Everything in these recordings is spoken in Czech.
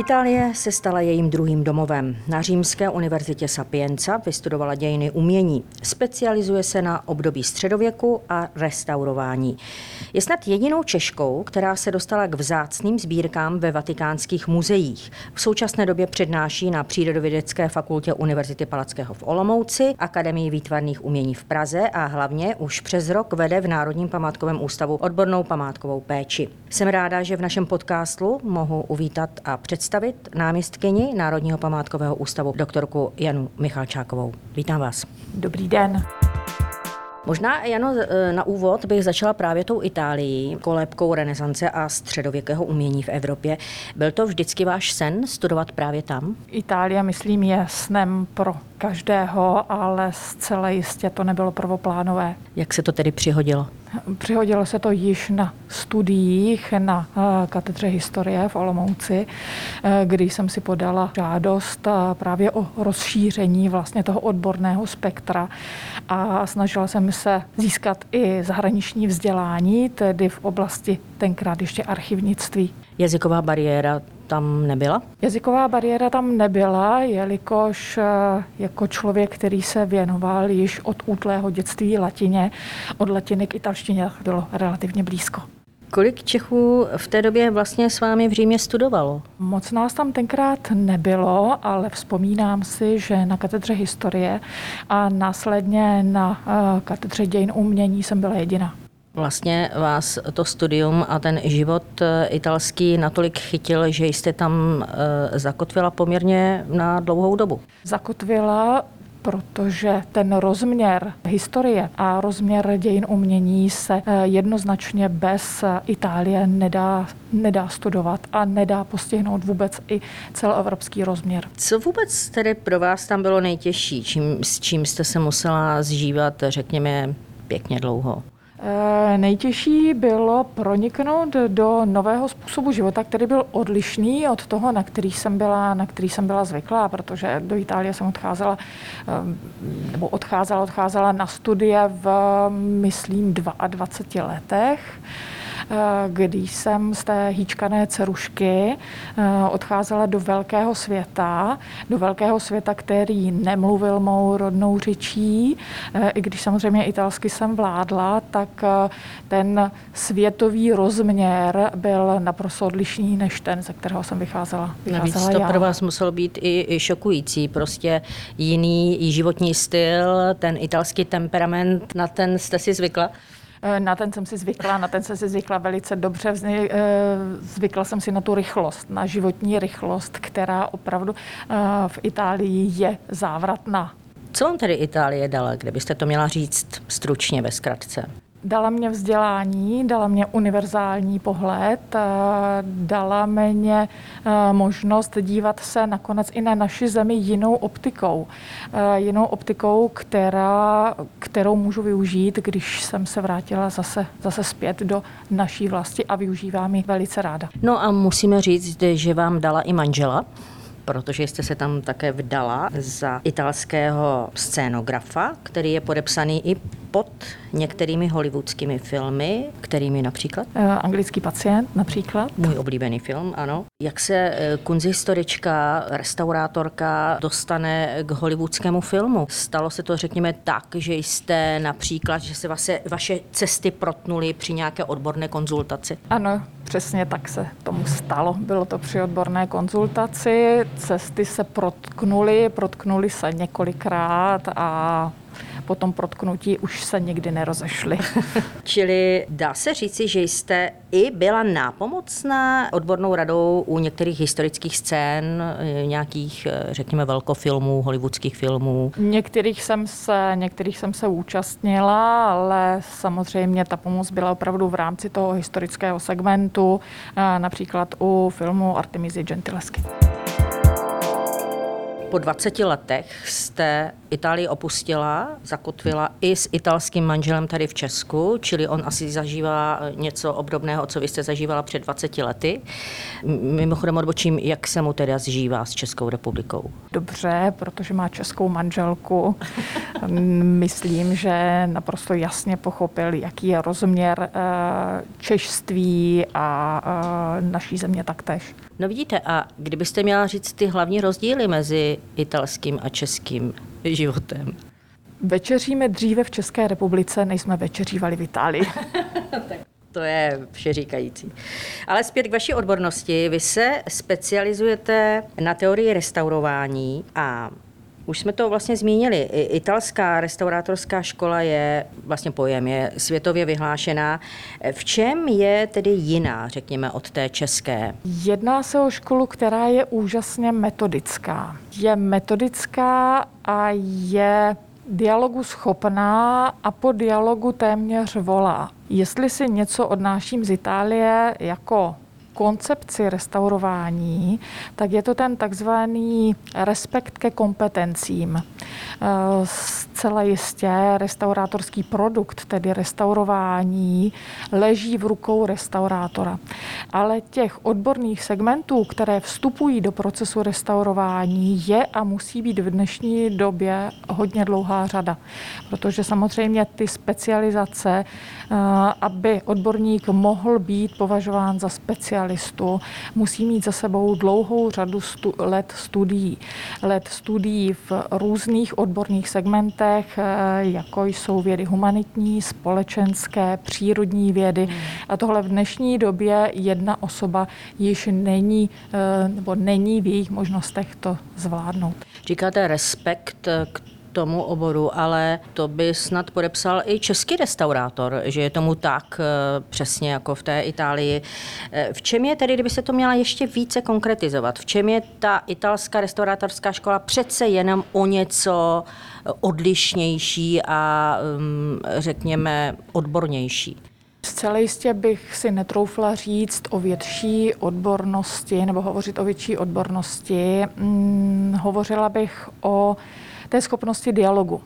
Itálie se stala jejím druhým domovem. Na Římské univerzitě Sapienza vystudovala dějiny umění. Specializuje se na období středověku a restaurování. Je snad jedinou Češkou, která se dostala k vzácným sbírkám ve vatikánských muzeích. V současné době přednáší na Přírodovědecké fakultě Univerzity Palackého v Olomouci, Akademii výtvarných umění v Praze a hlavně už přes rok vede v Národním památkovém ústavu odbornou památkovou péči. Jsem ráda, že v našem podcastu mohu uvítat a představit náměstkyni Národního památkového ústavu doktorku Janu Michalčákovou. Vítám vás. Dobrý den. Možná, Jano, na úvod bych začala právě tou Itálií, kolébkou renesance a středověkého umění v Evropě. Byl to vždycky váš sen studovat právě tam? Itálie, myslím, je snem pro každého, ale zcela jistě to nebylo prvoplánové. Jak se to tedy přihodilo? Přihodilo se to již na studiích na eh, katedře historie v Olomouci, eh, kdy jsem si podala žádost eh, právě o rozšíření vlastně toho odborného spektra a snažila jsem se získat i zahraniční vzdělání, tedy v oblasti tenkrát ještě archivnictví. Jazyková bariéra tam nebyla? Jazyková bariéra tam nebyla, jelikož eh, jako člověk, který se věnoval již od útlého dětství latině, od latiny k italštině bylo relativně blízko. Kolik Čechů v té době vlastně s vámi v Římě studovalo? Moc nás tam tenkrát nebylo, ale vzpomínám si, že na katedře historie a následně na eh, katedře dějin umění jsem byla jediná. Vlastně vás to studium a ten život eh, italský natolik chytil, že jste tam eh, zakotvila poměrně na dlouhou dobu. Zakotvila protože ten rozměr historie a rozměr dějin umění se eh, jednoznačně bez Itálie nedá, nedá studovat a nedá postihnout vůbec i celoevropský rozměr. Co vůbec tedy pro vás tam bylo nejtěžší? Čím, s čím jste se musela zžívat, řekněme, pěkně dlouho? Eh, nejtěžší bylo proniknout do nového způsobu života, který byl odlišný od toho, na který jsem byla, na který jsem byla zvyklá, protože do Itálie jsem odcházela, eh, nebo odcházela, odcházela na studie v, myslím, 22 letech. Eh, když jsem z té hýčkané cerušky eh, odcházela do velkého světa, do velkého světa, který nemluvil mou rodnou řečí, eh, i když samozřejmě italsky jsem vládla, tak ten světový rozměr byl naprosto odlišný než ten, ze kterého jsem vycházela. vycházela Navíc to já. pro vás muselo být i, šokující, prostě jiný životní styl, ten italský temperament, na ten jste si zvykla? Eh, na ten jsem si zvykla, na ten jsem si zvykla velice dobře. Eh, zvykla jsem si na tu rychlost, na životní rychlost, která opravdu eh, v Itálii je závratná. Co vám tedy Itálie dala, kdybyste to měla říct stručně ve zkratce? Dala mě vzdělání, dala mě univerzální pohled, eh, dala mě eh, možnost dívat se nakonec i na naši zemi jinou optikou. Eh, jinou optikou, která, kterou můžu využít, když jsem se vrátila zase, zase zpět do naší vlasti a využívám ji velice ráda. No a musíme říct, že vám dala i manžela protože jste se tam také vdala za italského scénografa, který je podepsaný i pod některými hollywoodskými filmy, kterými například? Uh, anglický pacient například. Můj oblíbený film, ano. Jak se eh, kunzhistorička, restaurátorka dostane k hollywoodskému filmu? Stalo se to, řekněme, tak, že jste například, že se vaše, vaše cesty protnuly při nějaké odborné konzultaci? Ano, přesně tak se tomu stalo. Bylo to při odborné konzultaci, cesty se protknuly, protknuly se několikrát a po tom protknutí už se nikdy nerozešli. Čili dá se říci, že jste i byla nápomocná odbornou radou u některých historických scén, eh, nějakých, eh, řekněme, velkofilmů, hollywoodských filmů? Některých jsem se, některých jsem se účastnila, ale samozřejmě ta pomoc byla opravdu v rámci toho historického segmentu, eh, například u filmu Artemisi Gentileschi. Po 20 letech jste Itálii opustila, zakotvila i s italským manželem tady v Česku, čili on asi zažívá něco obdobného, co vy jste zažívala před 20 lety. Mimochodem odbočím, jak se mu teda zžívá s Českou republikou? Dobře, protože má českou manželku. Myslím, že naprosto jasně pochopil, jaký je rozměr eh, češství a eh, naší země taktéž. No vidíte, a kdybyste měla říct ty hlavní rozdíly mezi italským a českým životem? Večeříme dříve v České republice, než jsme večeřívali v Itálii. To je všeříkající. Ale zpět k vaší odbornosti. Vy se specializujete na teorii restaurování a už jsme to vlastně zmínili. Italská restaurátorská škola je vlastně pojem, je světově vyhlášená. V čem je tedy jiná, řekněme, od té české? Jedná se o školu, která je úžasně metodická. Je metodická a je dialogu schopná a po dialogu téměř volá. Jestli si něco odnáším z Itálie jako koncepci restaurování, tak je to ten takzvaný respekt ke kompetencím. Eh, zcela jistě restaurátorský produkt, tedy restaurování, leží v rukou restaurátora. Ale těch odborných segmentů, které vstupují do procesu restaurování, je a musí být v dnešní době hodně dlouhá řada. Protože samozřejmě ty specializace, eh, aby odborník mohl být považován za specialistu, musí mít za sebou dlouhou řadu stu- let studií. Let studií v různých odborných segmentech, eh, jako jsou vědy humanitní, společenské, přírodní vědy. A tohle v dnešní době jedna osoba již není, eh, nebo není v jejich možnostech to zvládnout. Říkáte respekt k tomu oboru, ale to by snad podepsal i český restaurátor, že je tomu tak eh, přesně jako v té Itálii. Eh, v čem je tedy, kdyby se to měla ještě více konkretizovat, v čem je ta italská restaurátorská škola přece jenom o něco odlišnější a mm, řekněme odbornější? Zcela jistě bych si netroufla říct o větší odbornosti nebo hovořit o větší odbornosti. Hmm, hovořila bych o té schopnosti dialogu.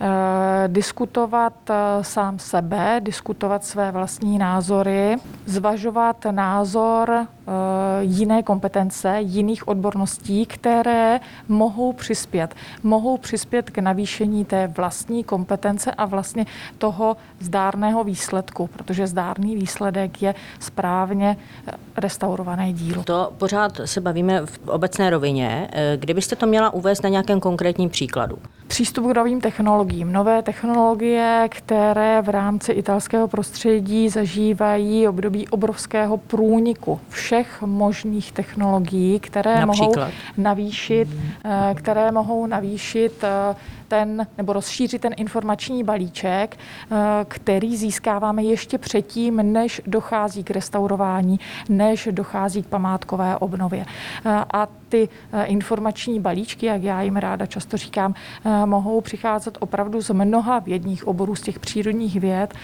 Eh, diskutovat eh, sám sebe, diskutovat své vlastní názory, zvažovat názor eh, jiné kompetence, jiných odborností, které mohou přispět. Mohou přispět k navýšení té vlastní kompetence a vlastně toho zdárného výsledku, protože zdárný výsledek je správně restaurované dílo. To pořád se bavíme v obecné rovině. Kdybyste to měla uvést na nějakém konkrétním příkladu? Přístup k novým technologiím. Nové technologie, které v rámci italského prostředí zažívají období obrovského průniku všech možných technologií, které Například. mohou navýšit, eh, které mohou navýšit eh, ten, nebo rozšířit ten informační balíček, eh, který získáváme ještě předtím, než dochází k restaurování, než dochází k památkové obnově. A ty informační balíčky, jak já jim ráda často říkám, mohou přicházet opravdu z mnoha vědních oborů, z těch přírodních věd,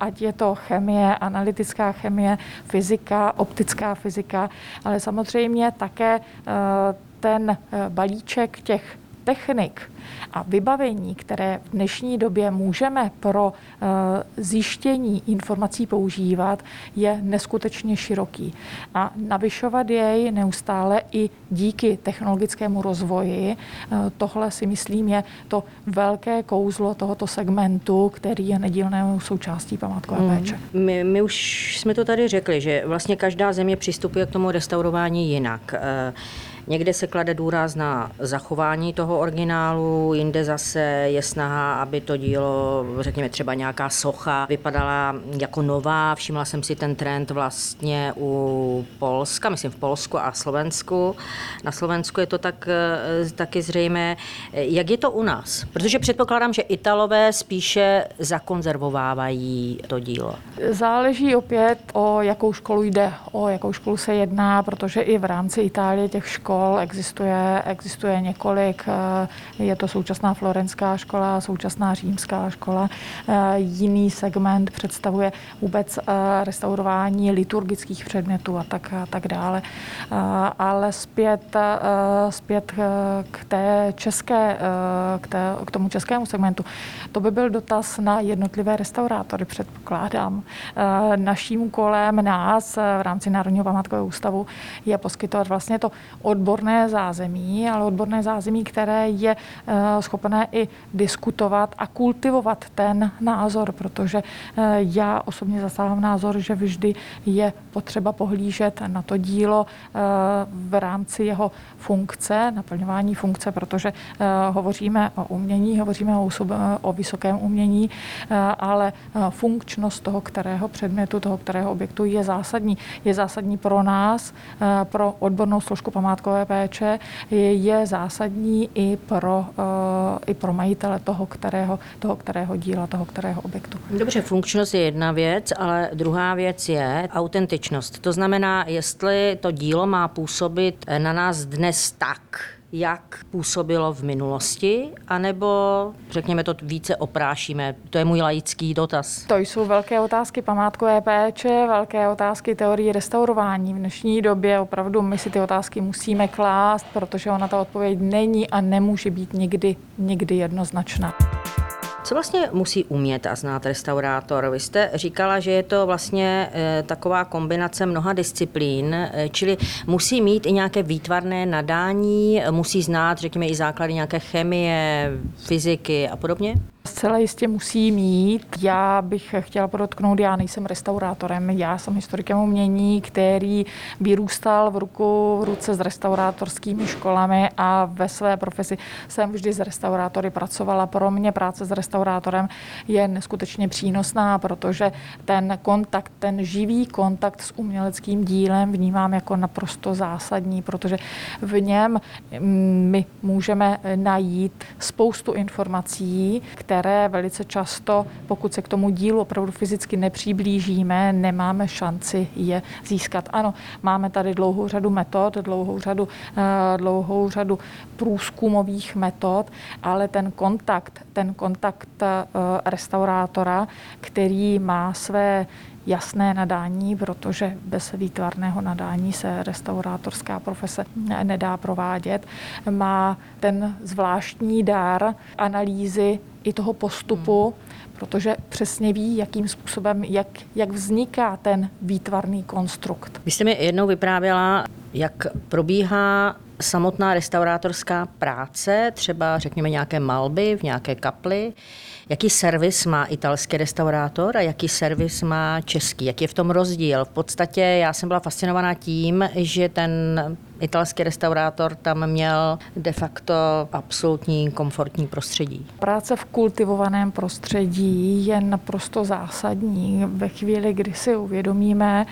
ať je to chemie, analytická chemie, fyzika, optická fyzika, ale samozřejmě také ten balíček těch technik a vybavení, které v dnešní době můžeme pro eh, zjištění informací používat, je neskutečně široký. A navyšovat jej neustále i díky technologickému rozvoji, eh, tohle si myslím je to velké kouzlo tohoto segmentu, který je nedílnou součástí památkové mm. péče. My, my už jsme to tady řekli, že vlastně každá země přistupuje k tomu restaurování jinak. Uh, Někde se klade důraz na zachování toho originálu, jinde zase je snaha, aby to dílo, řekněme třeba nějaká socha, vypadala jako nová. Všimla jsem si ten trend vlastně u Polska, myslím v Polsku a Slovensku. Na Slovensku je to tak, eh, taky zřejmé. Jak je to u nás? Protože předpokládám, že Italové spíše zakonzervovávají to dílo. Záleží opět, o jakou školu jde, o jakou školu se jedná, protože i v rámci Itálie těch škol škol existuje, existuje několik. Eh, je to současná florenská škola, současná římská škola. Eh, jiný segment představuje vůbec eh, restaurování liturgických předmětů a tak, a tak dále. Ale zpět, zpět k, té české, k, té, k tomu českému segmentu. To by byl dotaz na jednotlivé restaurátory, předpokládám. Naším úkolem nás v rámci Národního památkového ústavu je poskytovat vlastně to odborné odborné zázemí, ale odborné zázemí, které je schopné i diskutovat a kultivovat ten názor, protože já osobně zastávám názor, že vždy je potřeba pohlížet na to dílo v rámci jeho funkce, naplňování funkce, protože hovoříme o umění, hovoříme o, o vysokém umění, ale funkčnost toho, kterého předmětu, toho, kterého objektu je zásadní. Je zásadní pro nás, pro odbornou složku památkové péče, je zásadní i pro, i pro majitele toho kterého, toho, kterého díla, toho, kterého objektu. Dobře, funkčnost je jedna věc, ale druhá věc je autentičnost. To znamená, jestli to dílo má působit na nás dnes tak, jak působilo v minulosti, anebo řekněme to více oprášíme? To je můj laický dotaz. To jsou velké otázky památkové péče, velké otázky teorii restaurování. V dnešní době opravdu my si ty otázky musíme klást, protože ona ta odpověď není a nemůže být nikdy, nikdy jednoznačná. Co vlastně musí umět a znát restaurátor? Vy jste říkala, že je to vlastně eh, taková kombinace mnoha disciplín, eh, čili musí mít i nějaké výtvarné nadání, musí znát, řekněme, i základy nějaké chemie, fyziky a podobně? Zcela jistě musí mít. Já bych chtěla podotknout, já nejsem restaurátorem, já jsem historikem umění, který vyrůstal v ruku v ruce s restaurátorskými školami a ve své profesi jsem vždy s restaurátory pracovala. Pro mě práce s restaurátorem je neskutečně přínosná, protože ten kontakt, ten živý kontakt s uměleckým dílem vnímám jako naprosto zásadní, protože v něm mm, my můžeme najít spoustu informací, které které velice často, pokud se k tomu dílu opravdu fyzicky nepřiblížíme, nemáme šanci je získat. Ano, máme tady dlouhou řadu metod, dlouhou řadu, eh, dlouhou řadu průzkumových metod, ale ten kontakt, ten kontakt eh, restaurátora, který má své jasné nadání, protože bez výtvarného nadání se restaurátorská profese nedá provádět. Má ten zvláštní dár analýzy i toho postupu, hmm. protože přesně ví, jakým způsobem, jak, jak vzniká ten výtvarný konstrukt. Vy jste mi jednou vyprávěla, jak probíhá samotná restaurátorská práce, třeba řekněme nějaké malby v nějaké kapli. Jaký servis má italský restaurátor a jaký servis má český? Jak je v tom rozdíl? V podstatě já jsem byla fascinovaná tím, že ten italský restaurátor tam měl de facto absolutní komfortní prostředí. Práce v kultivovaném prostředí je naprosto zásadní. Ve chvíli, kdy si uvědomíme,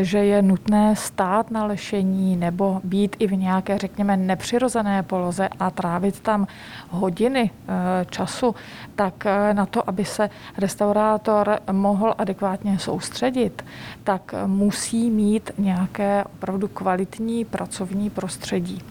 že je nutné stát na lešení nebo být i v nějaké, řekněme, nepřirozené poloze a trávit tam hodiny eh, času, tak eh, na to, aby se restaurátor mohl adekvátně soustředit, tak musí mít nějaké opravdu kvalitní pracovní pracovní prostředí.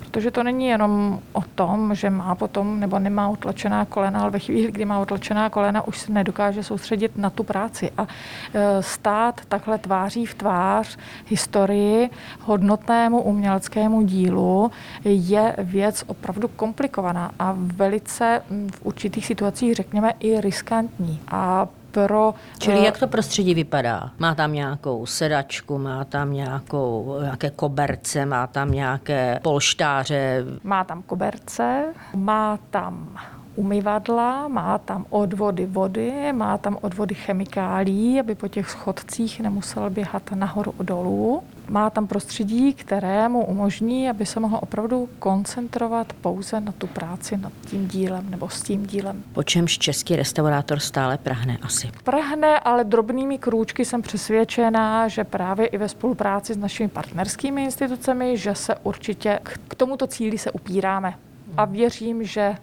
Protože to není jenom o tom, že má potom nebo nemá utlačená kolena, ale ve chvíli, kdy má utlačená kolena, už se nedokáže soustředit na tu práci. A e, stát takhle tváří v tvář historii hodnotnému uměleckému dílu je věc opravdu komplikovaná a velice v určitých situacích, řekněme, i riskantní. A pro... Čili eh, jak to prostředí vypadá? Má tam nějakou sedačku, má tam nějakou, nějaké koberce, má tam nějaké polštáře? Má tam koberce, má tam umyvadla, má tam odvody vody, má tam odvody chemikálí, aby po těch schodcích nemusel běhat nahoru dolů. Má tam prostředí, které mu umožní, aby se mohl opravdu koncentrovat pouze na tu práci nad tím dílem nebo s tím dílem. Po čemž český restaurátor stále prahne asi? Prahne, ale drobnými krůčky jsem přesvědčená, že právě i ve spolupráci s našimi partnerskými institucemi, že se určitě k tomuto cíli se upíráme a věřím, že eh,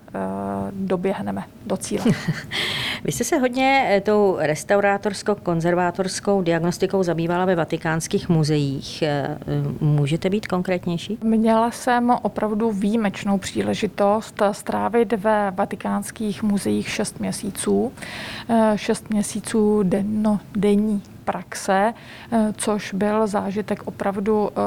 doběhneme do cíle. Vy jste se hodně eh, tou restaurátorskou, konzervátorskou diagnostikou zabývala ve vatikánských muzeích. Eh, můžete být konkrétnější? Měla jsem opravdu výjimečnou příležitost strávit ve vatikánských muzeích 6 měsíců. 6 měsíců denno, denní praxe, eh, což byl zážitek opravdu eh,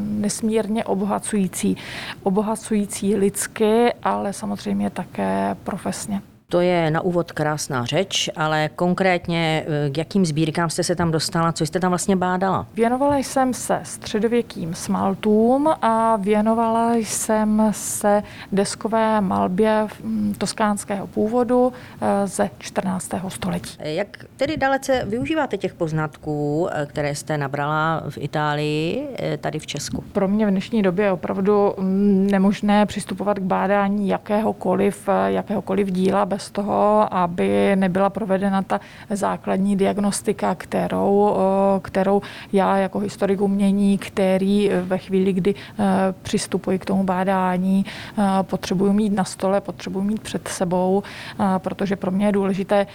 nesmírně obohacující. Obohacující lidsky, ale samozřejmě také profesně. To je na úvod krásná řeč, ale konkrétně eh, k jakým sbírkám jste se tam dostala, co jste tam vlastně bádala? Věnovala jsem se středověkým smaltům a věnovala jsem se deskové malbě mm, toskánského původu eh, ze 14. století. Jak tedy dalece využíváte těch poznatků, eh, které jste nabrala v Itálii, tady v Česku? Pro mě v dnešní době je opravdu mm, nemožné přistupovat k bádání jakéhokoliv, jakéhokoliv díla bez toho, aby nebyla provedena ta základní diagnostika, kterou, kterou já jako historik umění, který ve chvíli, kdy e, přistupuji k tomu bádání, e, potřebuji mít na stole, potřebuji mít před sebou, e, protože pro mě je důležité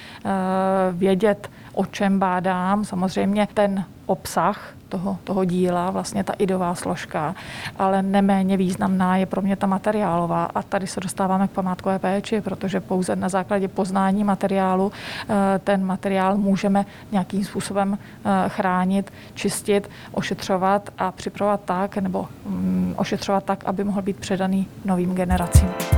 vědět, o čem bádám. Samozřejmě ten obsah toho, toho díla, vlastně ta idová složka, ale neméně významná je pro mě ta materiálová. A tady se dostáváme k památkové péči, protože pouze na základě poznání materiálu eh, ten materiál můžeme nějakým způsobem eh, chránit, čistit, ošetřovat a připravovat tak, nebo mm, ošetřovat tak, aby mohl být předaný novým generacím.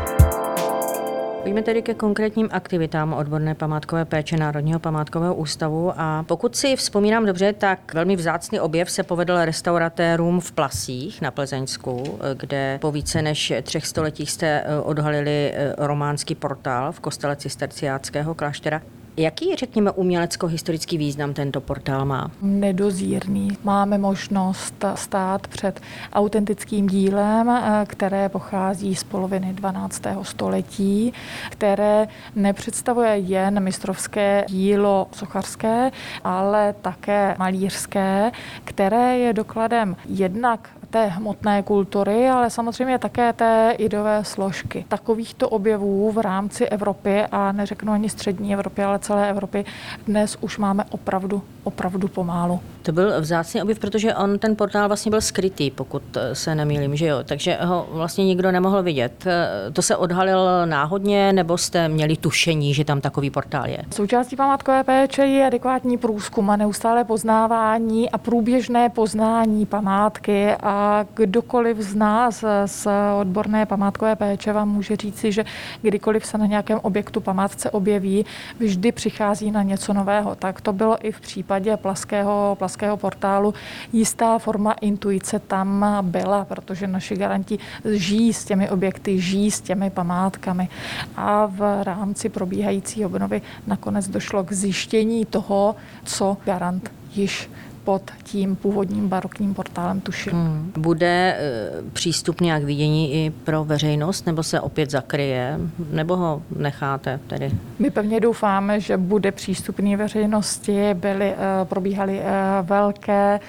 Pojďme tedy ke konkrétním aktivitám odborné památkové péče Národního památkového ústavu a pokud si vzpomínám dobře, tak velmi vzácný objev se povedl restauratérům v Plasích na Plzeňsku, kde po více než třech stoletích jste eh, odhalili eh, románský portál v kostele cisterciáckého kláštera. Jaký, řekněme, umělecko-historický význam tento portál má? Nedozírný. Máme možnost stát před autentickým dílem, eh, které pochází z poloviny 12. století, které nepředstavuje jen mistrovské dílo sochařské, ale také malířské, které je dokladem jednak té hmotné kultury, ale samozřejmě také té idové složky. Takovýchto objevů v rámci Evropy a neřeknu ani střední Evropy, ale celé Evropy dnes už máme opravdu, opravdu pomálu. To byl vzácný objev, protože on ten portál vlastně byl skrytý, pokud se nemýlím, že jo. Takže ho vlastně nikdo nemohl vidět. To se odhalil náhodně, nebo jste měli tušení, že tam takový portál je? Součástí památkové péče je adekvátní průzkum a neustále poznávání a průběžné poznání památky a kdokoliv z nás z odborné památkové péče vám může říci, že kdykoliv se na nějakém objektu památce objeví, vždy přichází na něco nového. Tak to bylo i v případě plaského, plaského portálu jistá forma intuice tam byla, protože naši garanti žijí s těmi objekty, žijí s těmi památkami. A v rámci probíhající obnovy nakonec došlo k zjištění toho, co garant již pod tím původním barokním portálem tušil. Hmm. Bude e, přístupný jak vidění i pro veřejnost, nebo se opět zakryje, nebo ho necháte tedy? My pevně doufáme, že bude přístupný veřejnosti. Byly, e, probíhaly e, velké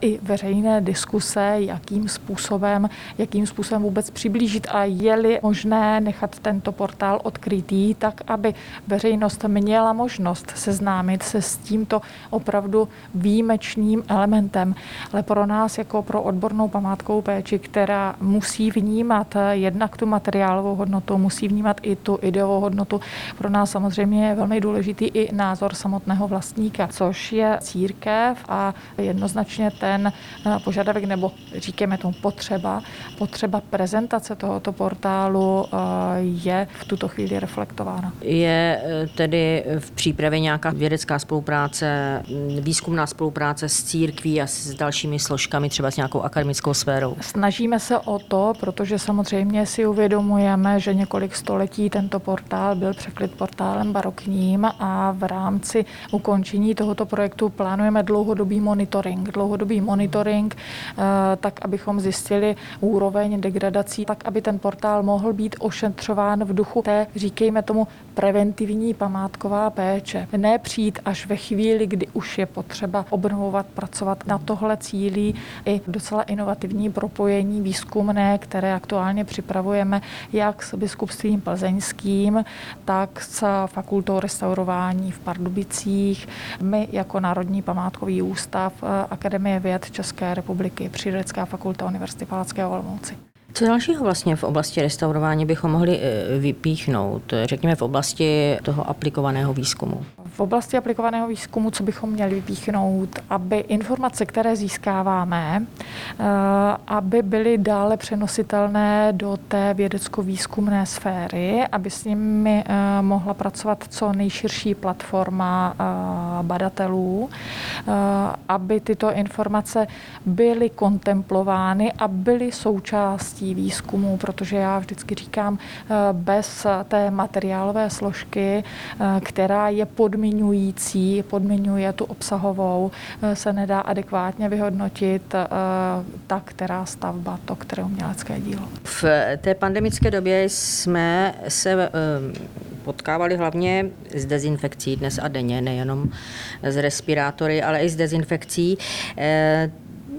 i veřejné diskuse, jakým způsobem, jakým způsobem vůbec přiblížit a je-li možné nechat tento portál odkrytý, tak aby veřejnost měla možnost seznámit se s tímto opravdu výjimečným funkčním elementem, ale pro nás jako pro odbornou památkovou péči, která musí vnímat jednak tu materiálovou hodnotu, musí vnímat i tu ideovou hodnotu, pro nás samozřejmě je velmi důležitý i názor samotného vlastníka, což je církev a jednoznačně ten eh, požadavek, nebo říkáme tomu potřeba, potřeba prezentace tohoto portálu eh, je v tuto chvíli reflektována. Je eh, tedy v přípravě nějaká vědecká spolupráce, výzkumná spolupráce s církví a s dalšími složkami, třeba s nějakou akademickou sférou? Snažíme se o to, protože samozřejmě si uvědomujeme, že několik století tento portál byl překryt portálem barokním a v rámci ukončení tohoto projektu plánujeme dlouhodobý monitoring. Dlouhodobý monitoring, eh, tak abychom zjistili úroveň degradací, tak aby ten portál mohl být ošetřován v duchu té, říkejme tomu, preventivní památková péče. Ne přijít až ve chvíli, kdy už je potřeba obnovovat, pracovat. Na tohle cílí i docela inovativní propojení výzkumné, které aktuálně připravujeme jak s biskupstvím plzeňským, tak s fakultou restaurování v Pardubicích. My jako Národní památkový ústav Akademie věd České republiky, Přírodecká fakulta Univerzity Palackého Olomouci. Co dalšího vlastně v oblasti restaurování bychom mohli eh, vypíchnout, řekněme v oblasti toho aplikovaného výzkumu? V oblasti aplikovaného výzkumu, co bychom měli vypíchnout, aby informace, které získáváme, eh, aby byly dále přenositelné do té vědecko-výzkumné sféry, aby s nimi eh, mohla pracovat co nejširší platforma badatelů, aby tyto informace byly kontemplovány a byly součástí výzkumu, protože já vždycky říkám, eh, bez té materiálové složky, eh, která je podmiňující, podmiňuje tu obsahovou, eh, se nedá adekvátně vyhodnotit ta, která stavba, to, které umělecké dílo. V té pandemické době jsme se potkávali hlavně s dezinfekcí dnes a denně, nejenom s respirátory, ale i s dezinfekcí.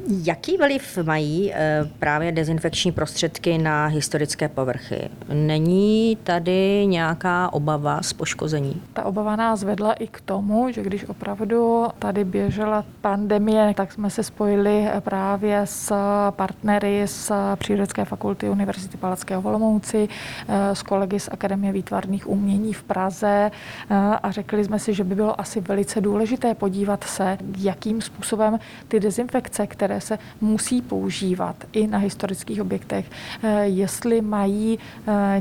Jaký vliv mají eh, právě dezinfekční prostředky na historické povrchy? Není tady nějaká obava z poškození? Ta obava nás vedla i k tomu, že když opravdu tady běžela pandemie, tak jsme se spojili právě s partnery z Přírodecké fakulty Univerzity Palackého Volomouci, eh, s kolegy z Akademie výtvarných umění v Praze eh, a řekli jsme si, že by bylo asi velice důležité podívat se, jakým způsobem ty dezinfekce, které se musí používat i na historických objektech, eh, jestli mají eh,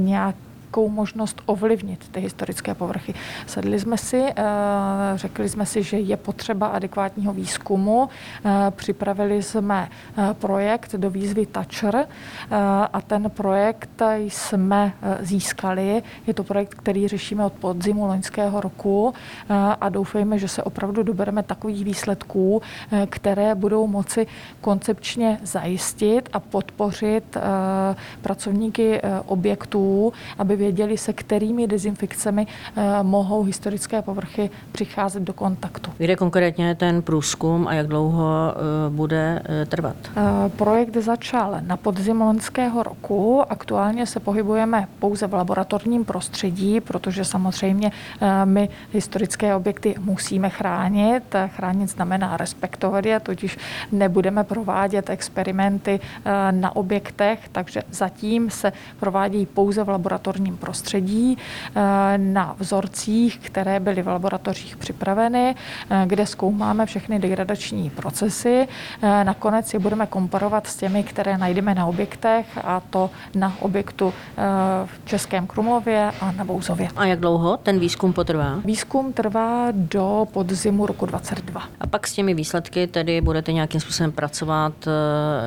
nějakou možnost ovlivnit ty historické povrchy. Sedli jsme si, eh, řekli jsme si, že je potřeba adekvátního výzkumu. Eh, připravili jsme eh, projekt do výzvy Toucher a ten projekt jsme získali. Je to projekt, který řešíme od podzimu loňského roku a doufejme, že se opravdu dobereme takových výsledků, které budou moci koncepčně zajistit a podpořit pracovníky objektů, aby věděli, se kterými dezinfekcemi eh, mohou historické povrchy přicházet do kontaktu. Kde konkrétně ten průzkum a jak dlouho eh, bude eh, trvat? Projekt začal na podzim loňského roku. Aktuálně se pohybujeme pouze v laboratorním prostředí, protože samozřejmě my historické objekty musíme chránit. Chránit znamená respektovat je, totiž nebudeme provádět experimenty na objektech, takže zatím se provádí pouze v laboratorním prostředí eh, na vzorcích, které byly v laboratořích připraveny, eh, kde zkoumáme všechny degradační procesy. Eh, nakonec je budeme komparovat s těmi, které najdeme na objektech a to na objektu v Českém Krumlově a na Bouzově. A jak dlouho ten výzkum potrvá? Výzkum trvá do podzimu roku 2022. A pak s těmi výsledky tedy budete nějakým způsobem pracovat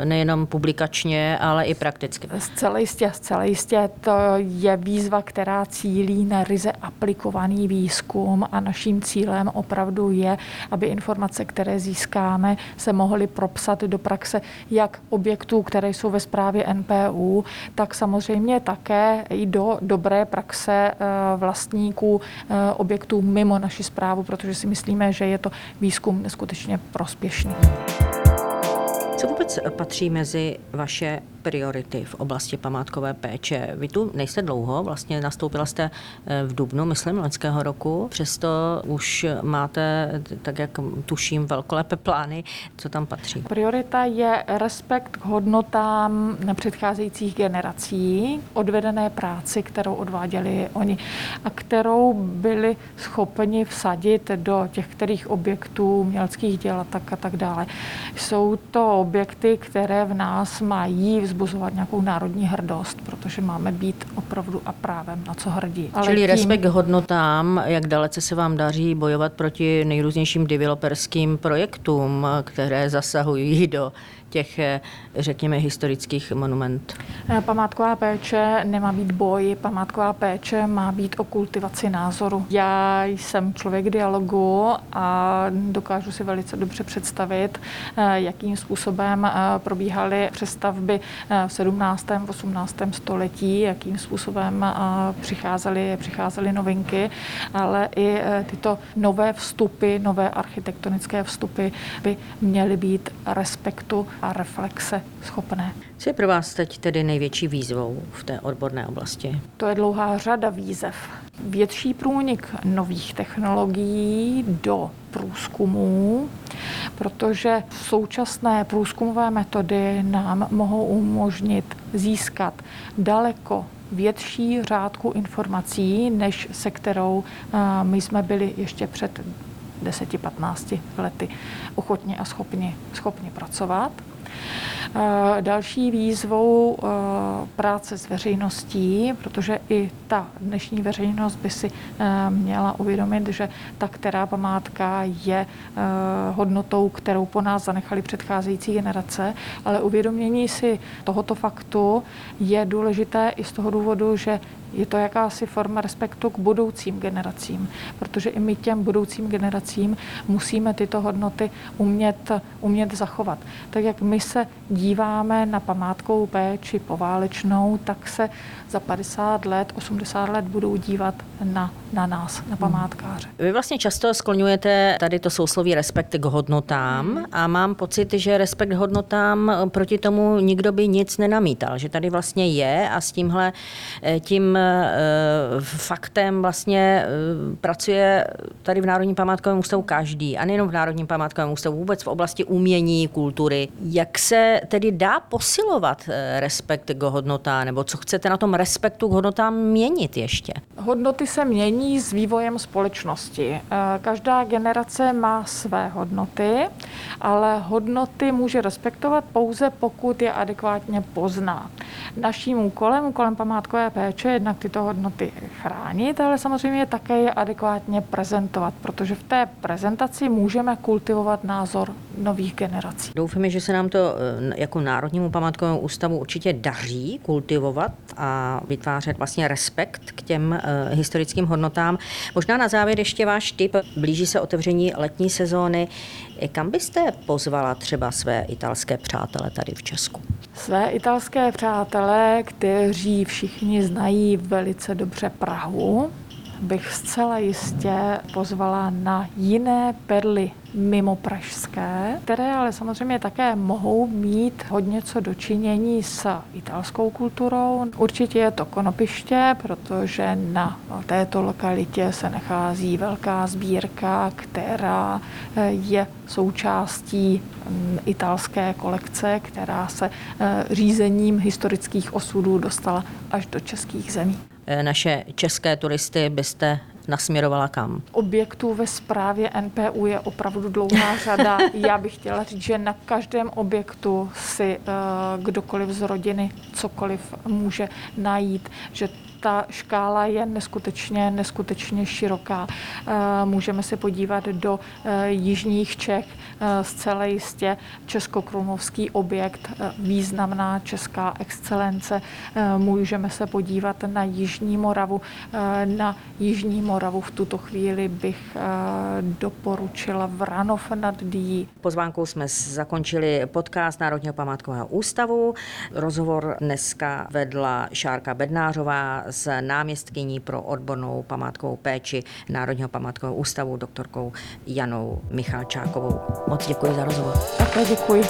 nejenom publikačně, ale i prakticky? Zcela jistě, zcela jistě. To je výzkum výzva, která cílí na ryze aplikovaný výzkum a naším cílem opravdu je, aby informace, které získáme, se mohly propsat do praxe jak objektů, které jsou ve správě NPU, tak samozřejmě také i do dobré praxe eh, vlastníků eh, objektů mimo naši zprávu, protože si myslíme, že je to výzkum neskutečně prospěšný. Co vůbec patří mezi vaše priority v oblasti památkové péče? Vy tu nejste dlouho, vlastně nastoupila jste eh, v Dubnu, myslím, loňského roku, přesto už máte, tak jak tuším, velkolepé plány. Co tam patří? Priorita je respekt k hodnotám předcházejících generací, odvedené práci, kterou odváděli oni a kterou byli schopni vsadit do těch kterých objektů, mělckých děl a tak a tak dále. Jsou to objekty, které v nás mají vzbuzovat nějakou národní hrdost, protože máme být opravdu a právem na co hrdí. Ale Čili tím... respekt hodnotám, jak dalece se vám daří bojovat proti nejrůznějším developerským projektům, které zasahují do těch, eh, řekněme, historických monument? Eh, památková péče nemá být boj, památková péče má být o kultivaci názoru. Já jsem člověk dialogu a dokážu si velice dobře představit, eh, jakým způsobem probíhaly přestavby v 17. 18. století, jakým způsobem přicházely, přicházely novinky, ale i tyto nové vstupy, nové architektonické vstupy by měly být respektu a reflexe schopné. Co je pro vás teď tedy největší výzvou v té odborné oblasti? To je dlouhá řada výzev. Větší průnik nových technologií do průzkumů, protože současné průzkumové metody nám mohou umožnit získat daleko větší řádku informací, než se kterou my jsme byli ještě před 10-15 lety ochotně a schopni, schopni pracovat. Další výzvou práce s veřejností, protože i ta dnešní veřejnost by si měla uvědomit, že ta která památka je hodnotou, kterou po nás zanechali předcházející generace, ale uvědomění si tohoto faktu je důležité i z toho důvodu, že je to jakási forma respektu k budoucím generacím, protože i my těm budoucím generacím musíme tyto hodnoty umět, umět zachovat. Tak jak my se díváme na památkovou péči poválečnou, tak se za 50 let, 80 let budou dívat na, na nás, na památkáře. Vy vlastně často skloňujete tady to sousloví respekt k hodnotám a mám pocit, že respekt k hodnotám proti tomu nikdo by nic nenamítal, že tady vlastně je a s tímhle tím eh, faktem vlastně eh, pracuje tady v Národním památkovém ústavu každý a nejenom v Národním památkovém ústavu, vůbec v oblasti umění, kultury. Jak se tedy dá posilovat eh, respekt k hodnotám, nebo co chcete na tom respektu k hodnotám měnit ještě? Hodnoty se mění s vývojem společnosti. Každá generace má své hodnoty, ale hodnoty může respektovat pouze pokud je adekvátně pozná. Naším úkolem, úkolem památkové péče, je jednak tyto hodnoty chránit, ale samozřejmě také je adekvátně prezentovat, protože v té prezentaci můžeme kultivovat názor nových generací. Doufáme, že se nám to eh, jako Národnímu památkovému ústavu určitě daří kultivovat a vytvářet vlastně respekt k těm uh, historickým hodnotám. Možná na závěr ještě váš tip. Blíží se otevření letní sezóny. Kam byste pozvala třeba své italské přátele tady v Česku? Své italské přátelé, kteří všichni znají velice dobře Prahu, bych zcela jistě pozvala na jiné perly mimo pražské, které ale samozřejmě také mohou mít hodně co dočinění s italskou kulturou. Určitě je to Konopiště, protože na této lokalitě se nachází velká sbírka, která eh, je součástí mm, italské kolekce, která se eh, řízením historických osudů dostala až do českých zemí. Eh, naše české turisty byste nasměrovala kam? Objektů ve správě NPU je opravdu dlouhá řada. Já bych chtěla říct, že na každém objektu si uh, kdokoliv z rodiny cokoliv může najít, že ta škála je neskutečně, neskutečně široká. Eh, můžeme se podívat do eh, jižních Čech, eh, zcela jistě českokrumovský objekt, významná česká excelence. Můžeme se podívat na Jižní Moravu. Na Jižní Moravu v tuto chvíli bych doporučila Vranov nad Dí. Pozvánkou jsme zakončili podcast Národního památkového ústavu. Rozhovor dneska vedla Šárka Bednářová s náměstkyní pro odbornou památkovou péči Národního památkového ústavu doktorkou Janou Michalčákovou. Moc děkuji za rozhovor. Také děkuji.